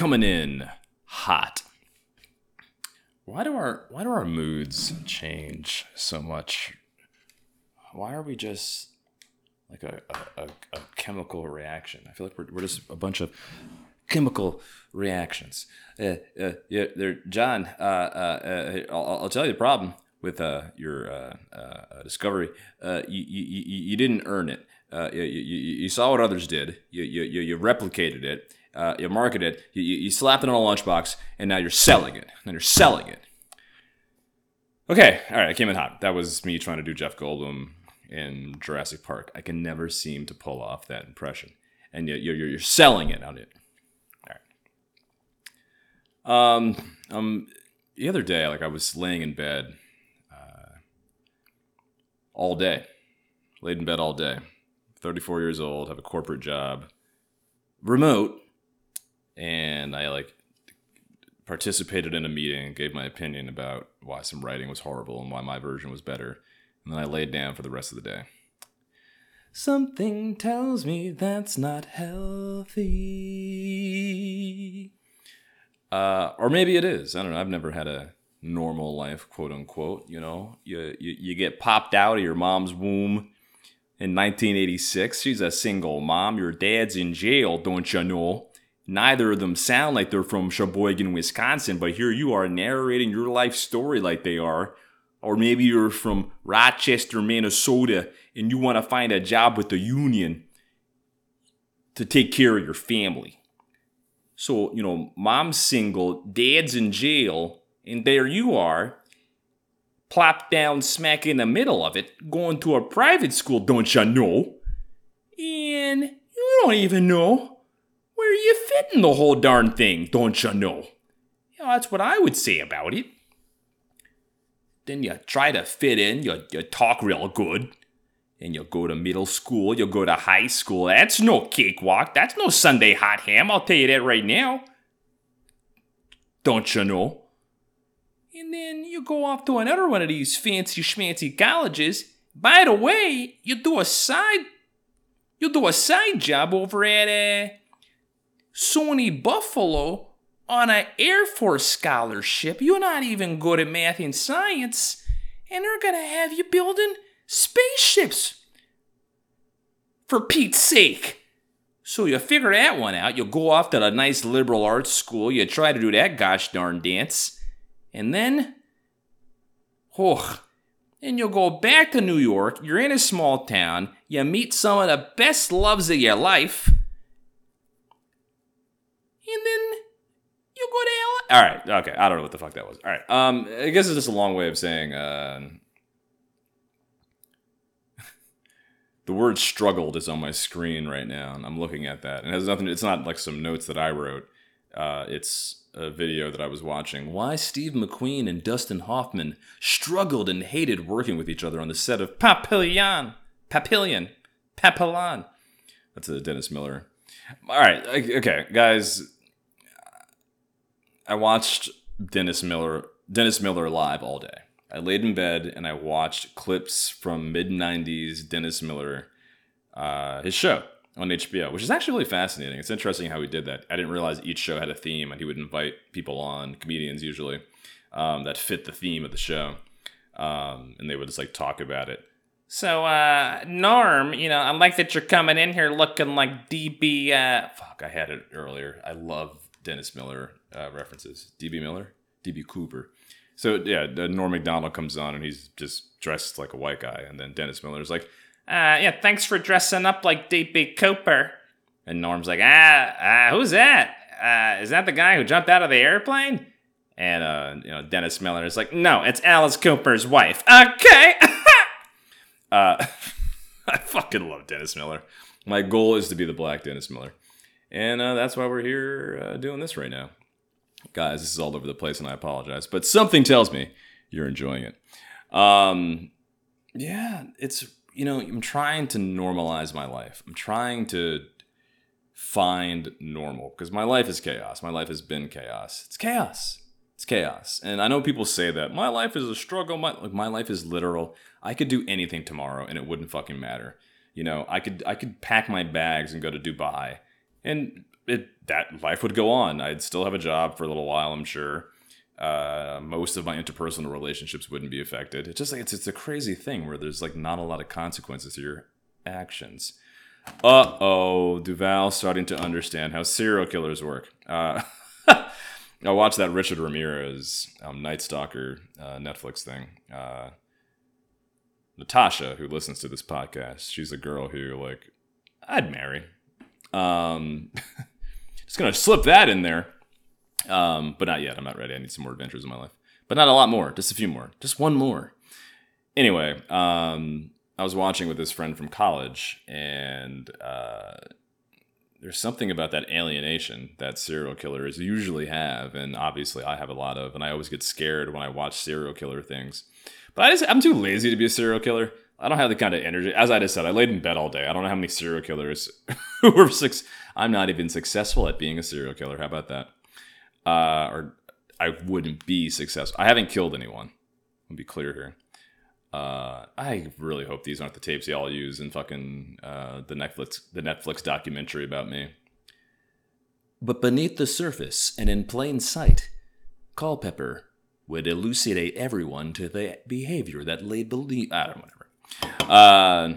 coming in hot. Why do our why do our moods change so much? Why are we just like a, a, a, chemical reaction? I feel like we're, we're just a bunch of chemical reactions. Uh, uh, yeah, there, John. Uh, uh, uh, I'll, I'll tell you the problem with uh, your discovery. You, you, you, didn't earn it. You, you, you saw what others did. You, you, you replicated it. Uh, you market it. You, you slapped it on a lunchbox, and now you're selling it. And you're selling it. Okay, all right. I came in hot. That was me trying to do Jeff Goldblum in Jurassic Park. I can never seem to pull off that impression, and yet you're, you're, you're selling it on it. All right. Um, um, the other day, like I was laying in bed uh, all day, laid in bed all day. 34 years old, have a corporate job, remote, and I like participated in a meeting, gave my opinion about why some writing was horrible and why my version was better, and then I laid down for the rest of the day. Something tells me that's not healthy. Uh, or maybe it is. I don't know. I've never had a normal life, quote unquote. You know, you, you, you get popped out of your mom's womb in 1986. She's a single mom. Your dad's in jail, don't you know? Neither of them sound like they're from Sheboygan, Wisconsin, but here you are narrating your life story like they are. Or maybe you're from Rochester, Minnesota, and you want to find a job with the union to take care of your family. So, you know, mom's single, dad's in jail, and there you are, plopped down smack in the middle of it, going to a private school, don't you know? And you don't even know you fit in the whole darn thing, don't you know? You know, that's what I would say about it. Then you try to fit in, you, you talk real good, and you go to middle school, you go to high school. That's no cakewalk. That's no Sunday hot ham. I'll tell you that right now. Don't you know? And then you go off to another one of these fancy schmancy colleges. By the way, you do a side you do a side job over at uh, SUNY Buffalo on an Air Force scholarship. You're not even good at math and science, and they're gonna have you building spaceships. For Pete's sake. So you figure that one out. You go off to a nice liberal arts school. You try to do that gosh darn dance. And then, oh, and you'll go back to New York. You're in a small town. You meet some of the best loves of your life. And then you go to LA. All right. Okay. I don't know what the fuck that was. All right. Um, I guess it's just a long way of saying, uh, the word struggled is on my screen right now and i'm looking at that and it has nothing it's not like some notes that i wrote uh, it's a video that i was watching why steve mcqueen and dustin hoffman struggled and hated working with each other on the set of papillon papillion papillon that's a dennis miller all right okay guys i watched dennis miller dennis miller live all day I laid in bed and I watched clips from mid 90s Dennis Miller, uh, his show on HBO, which is actually really fascinating. It's interesting how he did that. I didn't realize each show had a theme and he would invite people on, comedians usually, um, that fit the theme of the show. Um, and they would just like talk about it. So, uh, Norm, you know, I like that you're coming in here looking like DB. Uh, fuck, I had it earlier. I love Dennis Miller uh, references. DB Miller? DB Cooper. So yeah, Norm Macdonald comes on and he's just dressed like a white guy, and then Dennis Miller's like, uh, "Yeah, thanks for dressing up like D.B. Cooper." And Norm's like, "Ah, uh, who's that? Uh, is that the guy who jumped out of the airplane?" And uh, you know, Dennis Miller is like, "No, it's Alice Cooper's wife." Okay. uh, I fucking love Dennis Miller. My goal is to be the black Dennis Miller, and uh, that's why we're here uh, doing this right now guys, this is all over the place and I apologize, but something tells me you're enjoying it. Um, yeah, it's, you know, I'm trying to normalize my life. I'm trying to find normal because my life is chaos. My life has been chaos. It's chaos. It's chaos. And I know people say that my life is a struggle. My, like, my life is literal. I could do anything tomorrow and it wouldn't fucking matter. You know, I could I could pack my bags and go to Dubai and it that life would go on. I'd still have a job for a little while, I'm sure. Uh, most of my interpersonal relationships wouldn't be affected. It's just like it's it's a crazy thing where there's like not a lot of consequences to your actions. Uh oh, Duval starting to understand how serial killers work. Uh, I watched that Richard Ramirez um, Night Stalker uh, Netflix thing. Uh, Natasha, who listens to this podcast, she's a girl who like I'd marry. Um, just gonna slip that in there, um, but not yet. I'm not ready. I need some more adventures in my life, but not a lot more. Just a few more. Just one more. Anyway, um, I was watching with this friend from college, and uh, there's something about that alienation that serial killers usually have, and obviously I have a lot of, and I always get scared when I watch serial killer things. But I just I'm too lazy to be a serial killer. I don't have the kind of energy. As I just said, I laid in bed all day. I don't know how many serial killers were six. I'm not even successful at being a serial killer. How about that? Uh, or I wouldn't be successful. I haven't killed anyone. I'll be clear here. Uh, I really hope these aren't the tapes y'all use in fucking uh, the Netflix the Netflix documentary about me. But beneath the surface and in plain sight, Culpepper would elucidate everyone to the behavior that lay beneath. I don't know. Uh,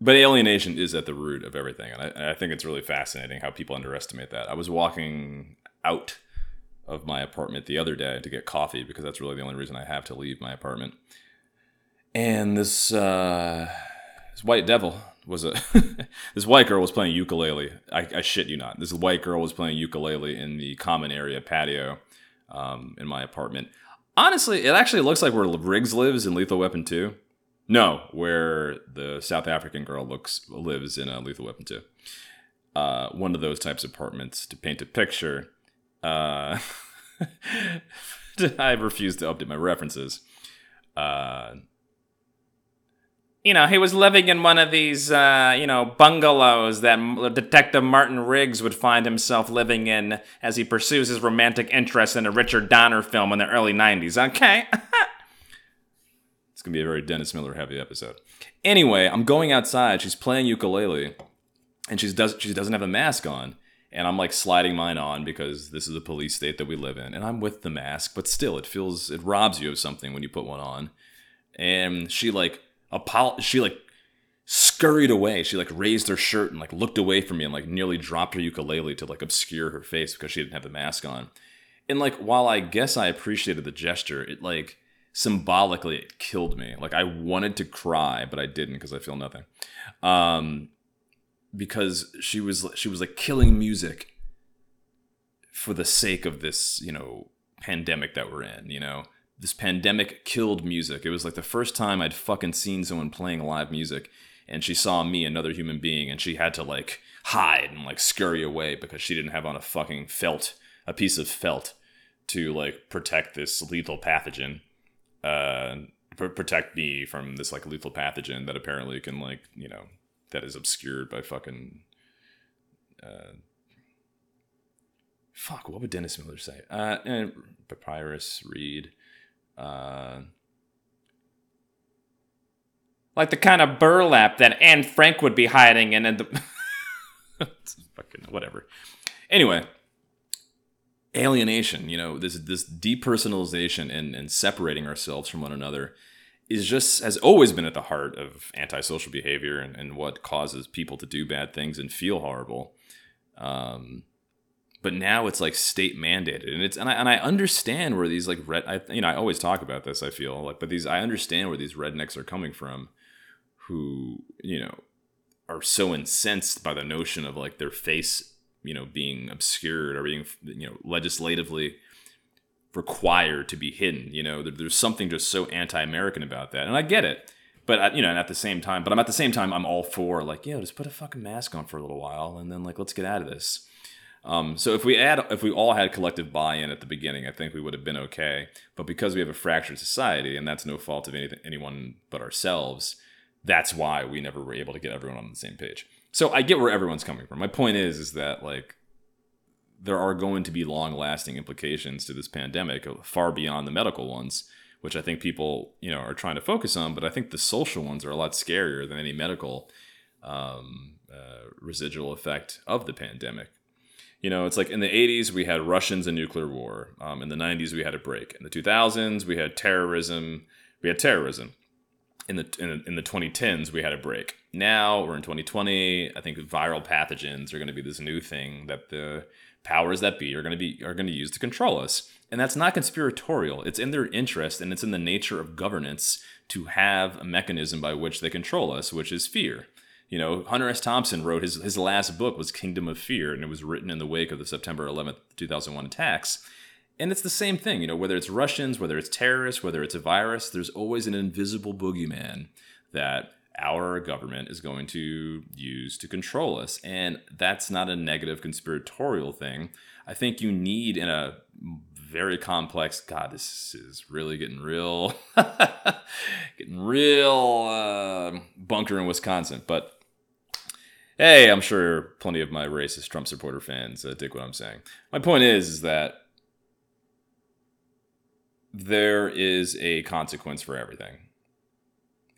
but alienation is at the root of everything, and I, I think it's really fascinating how people underestimate that. I was walking out of my apartment the other day to get coffee because that's really the only reason I have to leave my apartment. And this uh, this white devil was a this white girl was playing ukulele. I, I, shit you not. This white girl was playing ukulele in the common area patio um, in my apartment. Honestly, it actually looks like where Riggs lives in Lethal Weapon 2. No, where the South African girl looks lives in a Lethal Weapon 2. Uh, one of those types of apartments to paint a picture. Uh, I refuse to update my references. Uh, you know, he was living in one of these, uh, you know, bungalows that Detective Martin Riggs would find himself living in as he pursues his romantic interest in a Richard Donner film in the early 90s. Okay. it's going to be a very Dennis Miller heavy episode. Anyway, I'm going outside. She's playing ukulele, and she, does, she doesn't have a mask on. And I'm like sliding mine on because this is a police state that we live in. And I'm with the mask, but still, it feels, it robs you of something when you put one on. And she like, She like scurried away. She like raised her shirt and like looked away from me and like nearly dropped her ukulele to like obscure her face because she didn't have the mask on. And like while I guess I appreciated the gesture, it like symbolically it killed me. Like I wanted to cry, but I didn't because I feel nothing. Um because she was she was like killing music for the sake of this, you know, pandemic that we're in, you know this pandemic killed music. It was like the first time I'd fucking seen someone playing live music and she saw me, another human being, and she had to like hide and like scurry away because she didn't have on a fucking felt, a piece of felt to like protect this lethal pathogen, uh, pr- protect me from this like lethal pathogen that apparently can like, you know, that is obscured by fucking, uh, fuck, what would Dennis Miller say? Uh, and papyrus, reed uh, like the kind of burlap that Anne Frank would be hiding in, and the fucking whatever. Anyway, alienation. You know, this this depersonalization and and separating ourselves from one another is just has always been at the heart of antisocial behavior and, and what causes people to do bad things and feel horrible. Um, but now it's like state mandated and it's and I, and I understand where these like red I you know I always talk about this I feel like but these I understand where these rednecks are coming from who you know are so incensed by the notion of like their face you know being obscured or being you know legislatively required to be hidden you know? There, there's something just so anti-american about that and I get it but you know and at the same time but I'm at the same time I'm all for like yeah just put a fucking mask on for a little while and then like let's get out of this um, so if we add, if we all had collective buy-in at the beginning, I think we would have been okay. But because we have a fractured society, and that's no fault of anything, anyone but ourselves, that's why we never were able to get everyone on the same page. So I get where everyone's coming from. My point is, is that like there are going to be long-lasting implications to this pandemic, far beyond the medical ones, which I think people you know are trying to focus on. But I think the social ones are a lot scarier than any medical um, uh, residual effect of the pandemic. You know, it's like in the 80s, we had Russians and nuclear war. Um, in the 90s, we had a break. In the 2000s, we had terrorism. We had terrorism. In the, in the, in the 2010s, we had a break. Now we're in 2020. I think viral pathogens are going to be this new thing that the powers that be are going to be are going to use to control us. And that's not conspiratorial. It's in their interest and it's in the nature of governance to have a mechanism by which they control us, which is fear. You know, Hunter S. Thompson wrote his his last book was Kingdom of Fear, and it was written in the wake of the September 11th, 2001 attacks. And it's the same thing, you know, whether it's Russians, whether it's terrorists, whether it's a virus, there's always an invisible boogeyman that our government is going to use to control us. And that's not a negative conspiratorial thing. I think you need in a very complex. God, this is really getting real, getting real uh, bunker in Wisconsin. But hey, I'm sure plenty of my racist Trump supporter fans uh, dig what I'm saying. My point is, is that there is a consequence for everything.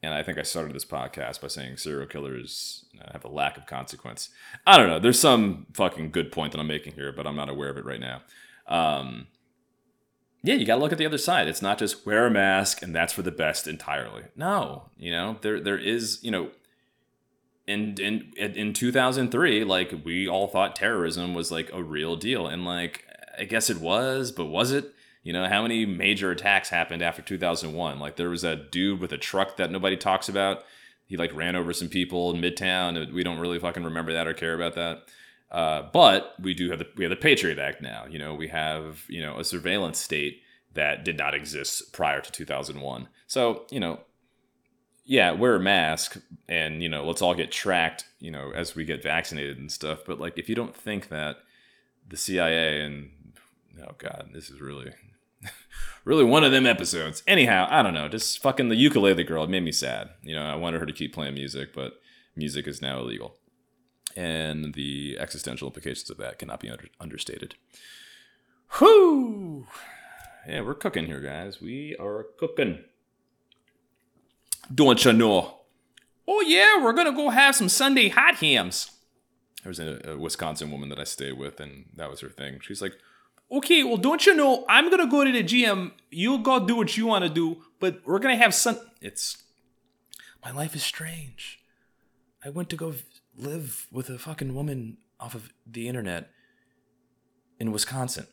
And I think I started this podcast by saying serial killers have a lack of consequence. I don't know. There's some fucking good point that I'm making here, but I'm not aware of it right now. Um, yeah, you got to look at the other side. It's not just wear a mask and that's for the best entirely. No, you know, there there is, you know, in in in 2003, like we all thought terrorism was like a real deal and like I guess it was, but was it? You know, how many major attacks happened after 2001? Like there was a dude with a truck that nobody talks about. He like ran over some people in Midtown. We don't really fucking remember that or care about that. Uh, but we do have the we have the Patriot Act now. You know, we have you know a surveillance state that did not exist prior to 2001. So you know, yeah, wear a mask and you know let's all get tracked. You know, as we get vaccinated and stuff. But like, if you don't think that the CIA and oh god, this is really really one of them episodes. Anyhow, I don't know. Just fucking the ukulele girl. It made me sad. You know, I wanted her to keep playing music, but music is now illegal and the existential implications of that cannot be under- understated. Whoo! Yeah, we're cooking here, guys. We are cooking. Don't you know? Oh yeah, we're gonna go have some Sunday hot hams. There was a, a Wisconsin woman that I stay with, and that was her thing. She's like, "Okay, well, don't you know? I'm gonna go to the gym. You go do what you want to do, but we're gonna have sun." It's my life is strange. I went to go live with a fucking woman off of the internet in Wisconsin.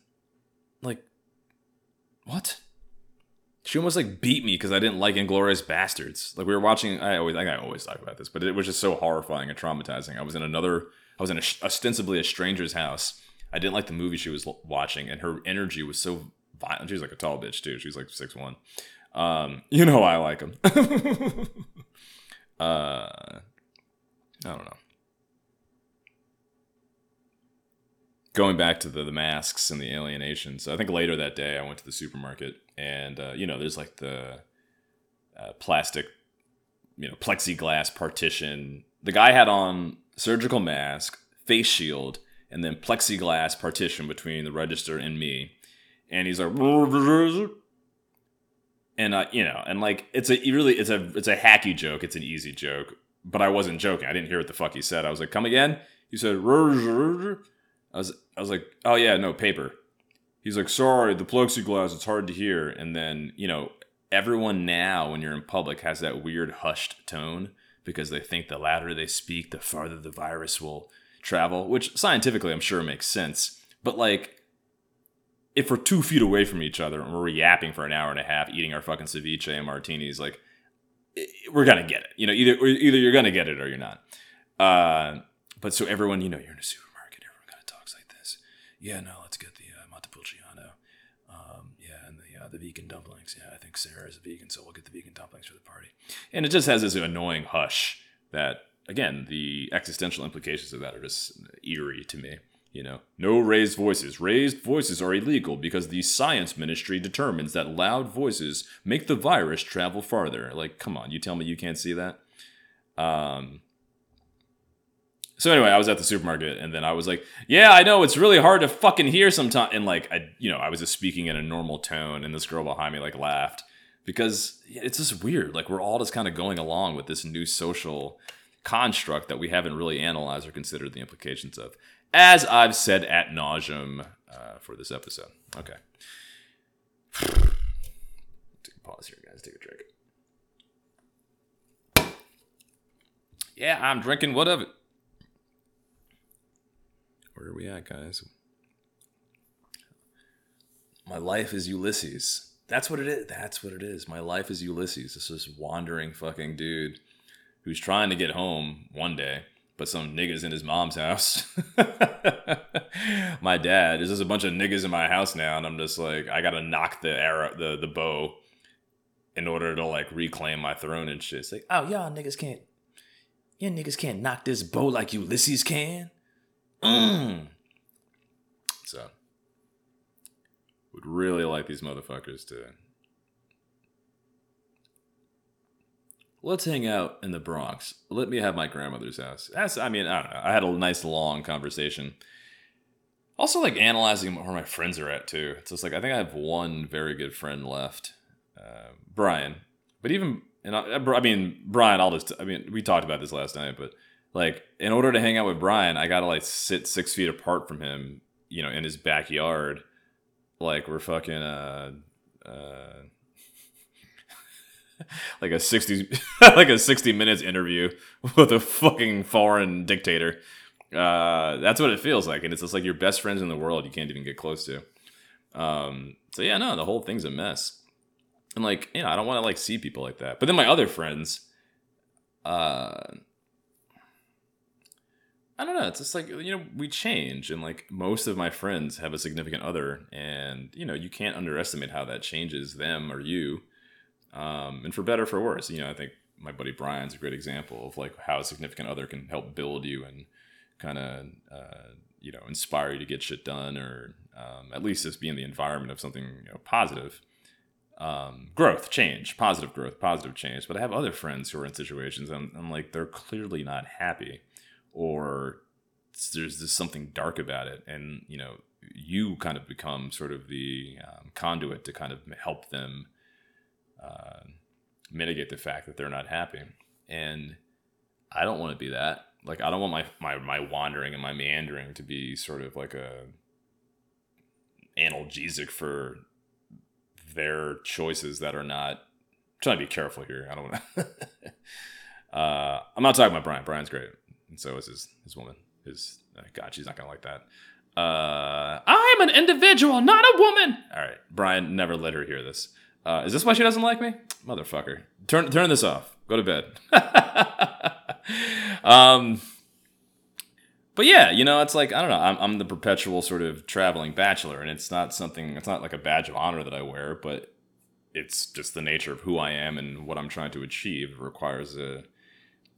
Like, what? She almost like beat me because I didn't like Inglourious Basterds. Like we were watching. I always, I, always talk about this, but it was just so horrifying and traumatizing. I was in another. I was in a, ostensibly a stranger's house. I didn't like the movie she was watching, and her energy was so violent. She was like a tall bitch too. She was like six one. Um, you know I like them. uh, I don't know. Going back to the, the masks and the alienation. So I think later that day I went to the supermarket and uh, you know there's like the uh, plastic, you know, plexiglass partition. The guy had on surgical mask, face shield, and then plexiglass partition between the register and me. And he's like, and uh, you know, and like it's a really it's a it's a hacky joke. It's an easy joke, but I wasn't joking. I didn't hear what the fuck he said. I was like, come again. He said, I was I was like, oh yeah, no paper. He's like, sorry, the plexiglass, it's hard to hear. And then you know, everyone now when you're in public has that weird hushed tone because they think the louder they speak, the farther the virus will travel. Which scientifically, I'm sure makes sense. But like, if we're two feet away from each other and we're yapping for an hour and a half, eating our fucking ceviche and martinis, like we're gonna get it. You know, either either you're gonna get it or you're not. Uh, but so everyone, you know, you're in a super yeah, no, let's get the uh, Montepulciano. Um, yeah, and the uh, the vegan dumplings. Yeah, I think Sarah is a vegan, so we'll get the vegan dumplings for the party. And it just has this annoying hush that, again, the existential implications of that are just eerie to me. You know, no raised voices. Raised voices are illegal because the science ministry determines that loud voices make the virus travel farther. Like, come on, you tell me you can't see that? Um, so anyway, I was at the supermarket and then I was like, "Yeah, I know it's really hard to fucking hear sometimes." And like, I, you know, I was just speaking in a normal tone, and this girl behind me like laughed because it's just weird. Like we're all just kind of going along with this new social construct that we haven't really analyzed or considered the implications of, as I've said at nauseum uh, for this episode. Okay. Pause here, guys. Take a drink. Yeah, I'm drinking what of it? Where are we at, guys? My life is Ulysses. That's what it is. That's what it is. My life is Ulysses. This is wandering fucking dude who's trying to get home one day, but some niggas in his mom's house. my dad, there's just a bunch of niggas in my house now, and I'm just like, I gotta knock the arrow, the the bow, in order to like reclaim my throne and shit. It's like, oh y'all niggas can't you niggas can't knock this bow like Ulysses can. So, would really like these motherfuckers to. Let's hang out in the Bronx. Let me have my grandmother's house. That's, I mean, I don't know. I had a nice long conversation. Also, like analyzing where my friends are at too. It's just like I think I have one very good friend left, uh, Brian. But even and I, I mean Brian, I'll just I mean we talked about this last night, but like in order to hang out with Brian, I gotta like sit six feet apart from him, you know, in his backyard, like we're fucking uh uh like a 60 like a 60 minutes interview with a fucking foreign dictator. Uh that's what it feels like and it's just like your best friends in the world you can't even get close to. Um so yeah no the whole thing's a mess. And like you know i don't want to like see people like that. But then my other friends uh i don't know it's just like you know we change and like most of my friends have a significant other and you know you can't underestimate how that changes them or you. Um and for better for worse you know i think my buddy brian's a great example of like how a significant other can help build you and kind of uh you know inspire you to get shit done or um, at least just be in the environment of something you know positive. Um, growth, change, positive growth, positive change. But I have other friends who are in situations and I'm like, they're clearly not happy or there's just something dark about it. And, you know, you kind of become sort of the um, conduit to kind of help them uh, mitigate the fact that they're not happy. And I don't want to be that. Like, I don't want my, my, my wandering and my meandering to be sort of like a analgesic for their choices that are not. I'm trying to be careful here. I don't want to. uh, I'm not talking about Brian. Brian's great, and so is his his woman. His uh, God, she's not gonna like that. Uh, I am an individual, not a woman. All right, Brian, never let her hear this. Uh, is this why she doesn't like me, motherfucker? Turn turn this off. Go to bed. um, but yeah, you know, it's like I don't know. I'm I'm the perpetual sort of traveling bachelor, and it's not something. It's not like a badge of honor that I wear, but it's just the nature of who I am and what I'm trying to achieve. Requires a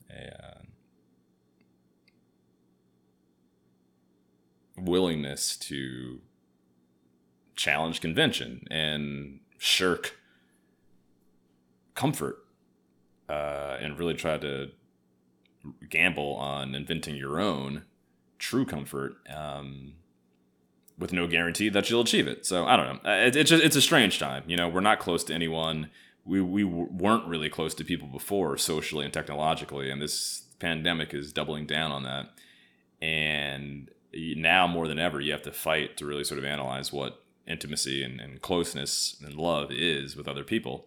a uh, willingness to challenge convention and shirk comfort uh, and really try to gamble on inventing your own true comfort um, with no guarantee that you'll achieve it. So I don't know. Uh, it, it's just, it's a strange time. You know, we're not close to anyone. We we weren't really close to people before socially and technologically, and this pandemic is doubling down on that. And now more than ever, you have to fight to really sort of analyze what intimacy and, and closeness and love is with other people.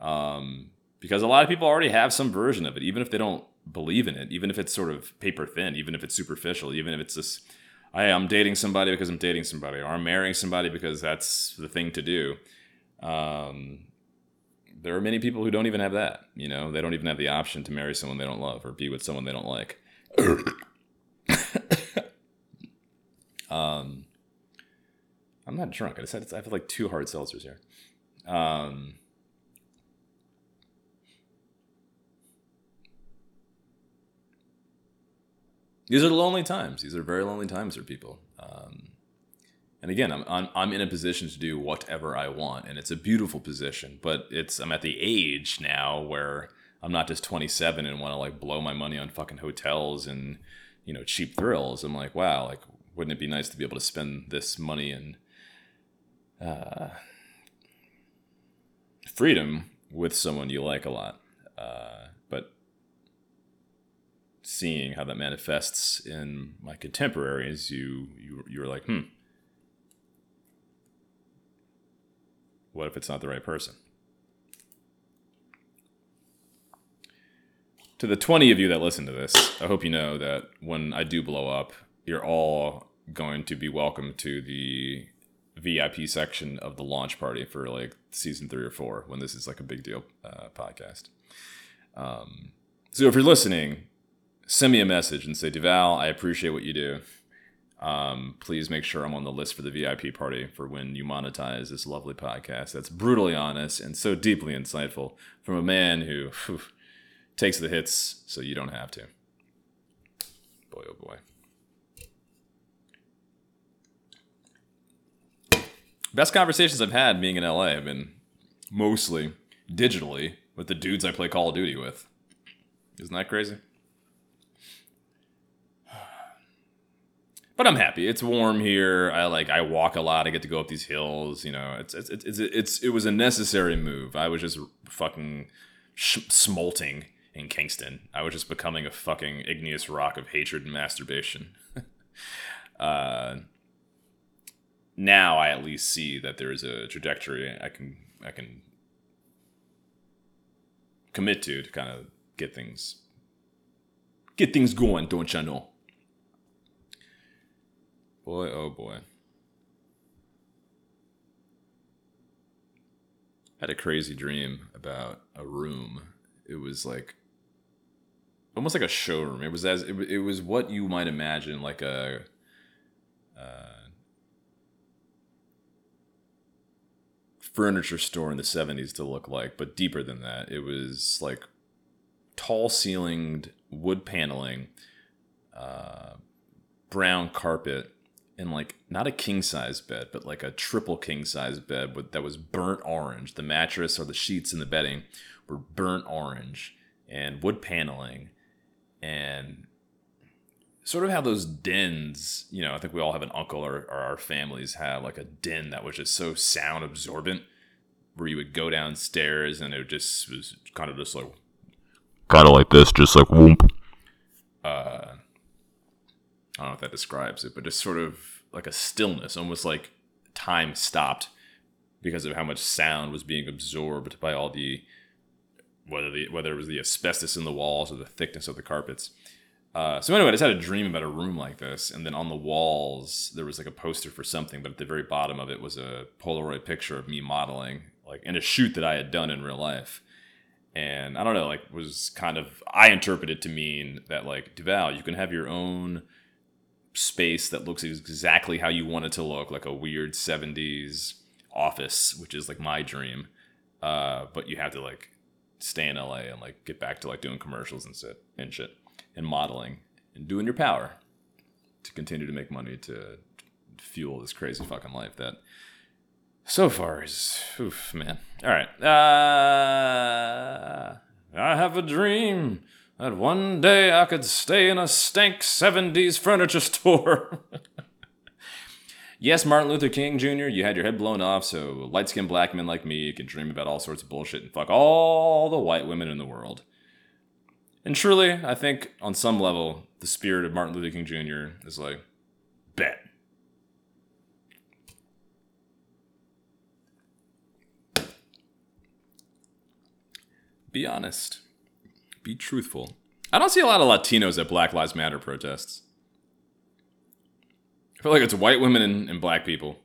Um, because a lot of people already have some version of it, even if they don't believe in it, even if it's sort of paper thin, even if it's superficial, even if it's this, I, I'm dating somebody because I'm dating somebody, or I'm marrying somebody because that's the thing to do. Um, there are many people who don't even have that. You know, they don't even have the option to marry someone they don't love or be with someone they don't like. Um, I'm not drunk. I had I have like two hard seltzers here. Um, these are lonely times. These are very lonely times for people. Um, and again, I'm, I'm I'm in a position to do whatever I want, and it's a beautiful position. But it's I'm at the age now where I'm not just 27 and want to like blow my money on fucking hotels and you know cheap thrills. I'm like, wow, like wouldn't it be nice to be able to spend this money and uh, freedom with someone you like a lot? Uh, but seeing how that manifests in my contemporaries, you you you're like, hmm, what if it's not the right person? To the 20 of you that listen to this, I hope you know that when I do blow up, you're all going to be welcome to the VIP section of the launch party for like season three or four when this is like a big deal uh, podcast. Um, so if you're listening, send me a message and say, Duval, I appreciate what you do. Um, please make sure I'm on the list for the VIP party for when you monetize this lovely podcast. That's brutally honest and so deeply insightful from a man who whew, takes the hits so you don't have to. Boy, oh boy. Best conversations I've had being in LA have been mostly digitally with the dudes I play Call of Duty with. Isn't that crazy? But I'm happy. It's warm here. I like I walk a lot. I get to go up these hills. You know, it's it's it's it's, it's it was a necessary move. I was just fucking sh- smolting in Kingston. I was just becoming a fucking igneous rock of hatred and masturbation. uh, now I at least see that there is a trajectory I can I can commit to to kind of get things get things going, don't you know? Boy, oh boy. Had a crazy dream about a room. It was like almost like a showroom. It was as it, it was what you might imagine like a uh, furniture store in the 70s to look like, but deeper than that. It was like tall ceilinged wood paneling, uh, brown carpet, and like not a king size bed, but like a triple king size bed with, that was burnt orange. The mattress or the sheets and the bedding were burnt orange and wood paneling and sort of how those dens, you know, I think we all have an uncle or, or our families have like a den that was just so sound absorbent where you would go downstairs and it just was kind of just like kind of like this, just like whoop. Uh, I don't know if that describes it, but just sort of like a stillness, almost like time stopped because of how much sound was being absorbed by all the whether the whether it was the asbestos in the walls or the thickness of the carpets. Uh, so anyway, I just had a dream about a room like this, and then on the walls there was like a poster for something, but at the very bottom of it was a Polaroid picture of me modeling, like in a shoot that I had done in real life. And I don't know, like was kind of I interpreted to mean that like Duval, you can have your own space that looks exactly how you want it to look, like a weird '70s office, which is like my dream. Uh, but you have to like stay in LA and like get back to like doing commercials and shit and shit and modeling and doing your power to continue to make money to fuel this crazy fucking life that so far is oof man. All right. Uh, I have a dream that one day I could stay in a stank 70s furniture store. yes, Martin Luther King Jr., you had your head blown off, so light skinned black men like me can dream about all sorts of bullshit and fuck all the white women in the world. And truly, I think on some level, the spirit of Martin Luther King Jr. is like, bet. Be honest. Be truthful. I don't see a lot of Latinos at Black Lives Matter protests. I feel like it's white women and, and black people.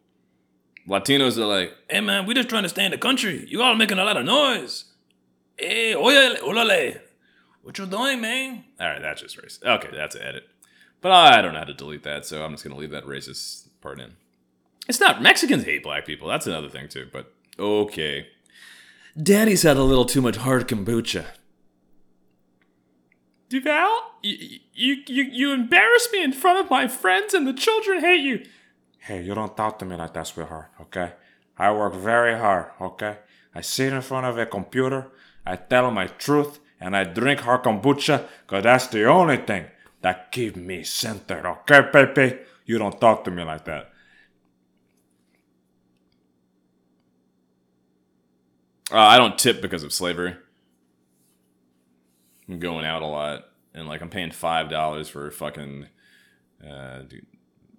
Latinos are like, hey man, we're just trying to stay in the country. You all making a lot of noise. Hey, oye, olale. What you doing, man? All right, that's just racist. Okay, that's an edit. But I don't know how to delete that, so I'm just going to leave that racist part in. It's not. Mexicans hate black people. That's another thing, too. But okay. Daddy's had a little too much hard kombucha. Duval, you, you, you, you embarrass me in front of my friends and the children hate you. Hey, you don't talk to me like that, sweetheart, okay? I work very hard, okay? I sit in front of a computer, I tell my truth, and I drink hard kombucha, because that's the only thing that keep me centered, okay, Pepe? You don't talk to me like that. Uh, I don't tip because of slavery. I'm going out a lot and like I'm paying five dollars for fucking uh, dude,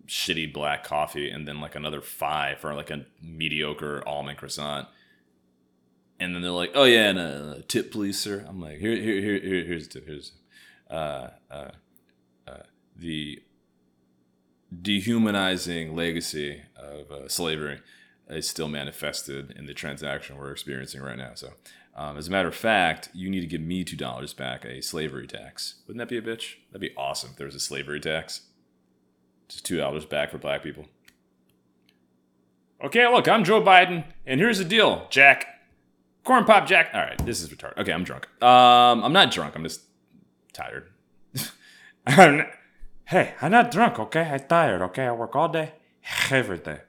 shitty black coffee, and then like another five for like a mediocre almond croissant. And then they're like, "Oh yeah, and a tip, please, sir." I'm like, "Here, here, here, here here's the here's uh, uh, uh, the dehumanizing legacy of uh, slavery is still manifested in the transaction we're experiencing right now. So, um, as a matter of fact, you need to give me two dollars back a slavery tax. Wouldn't that be a bitch? That'd be awesome if there was a slavery tax. Just two dollars back for black people. Okay, look, I'm Joe Biden, and here's the deal, Jack. Corn pop Jack. All right, this is retarded. Okay, I'm drunk. Um, I'm not drunk. I'm just tired. I'm n- hey, I'm not drunk, okay? I'm tired, okay? I work all day, every day.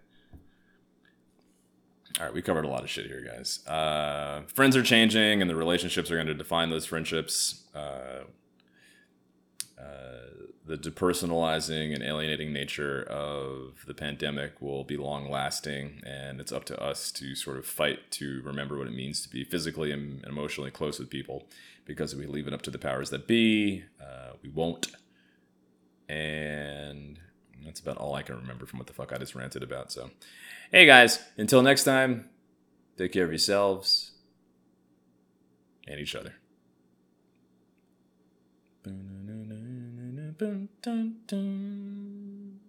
All right, we covered a lot of shit here, guys. Uh, friends are changing, and the relationships are going to define those friendships. Uh, uh, the depersonalizing and alienating nature of the pandemic will be long lasting, and it's up to us to sort of fight to remember what it means to be physically and emotionally close with people. Because if we leave it up to the powers that be, uh, we won't. And that's about all I can remember from what the fuck I just ranted about. So, hey guys, until next time, take care of yourselves and each other. Dun, dun, dun.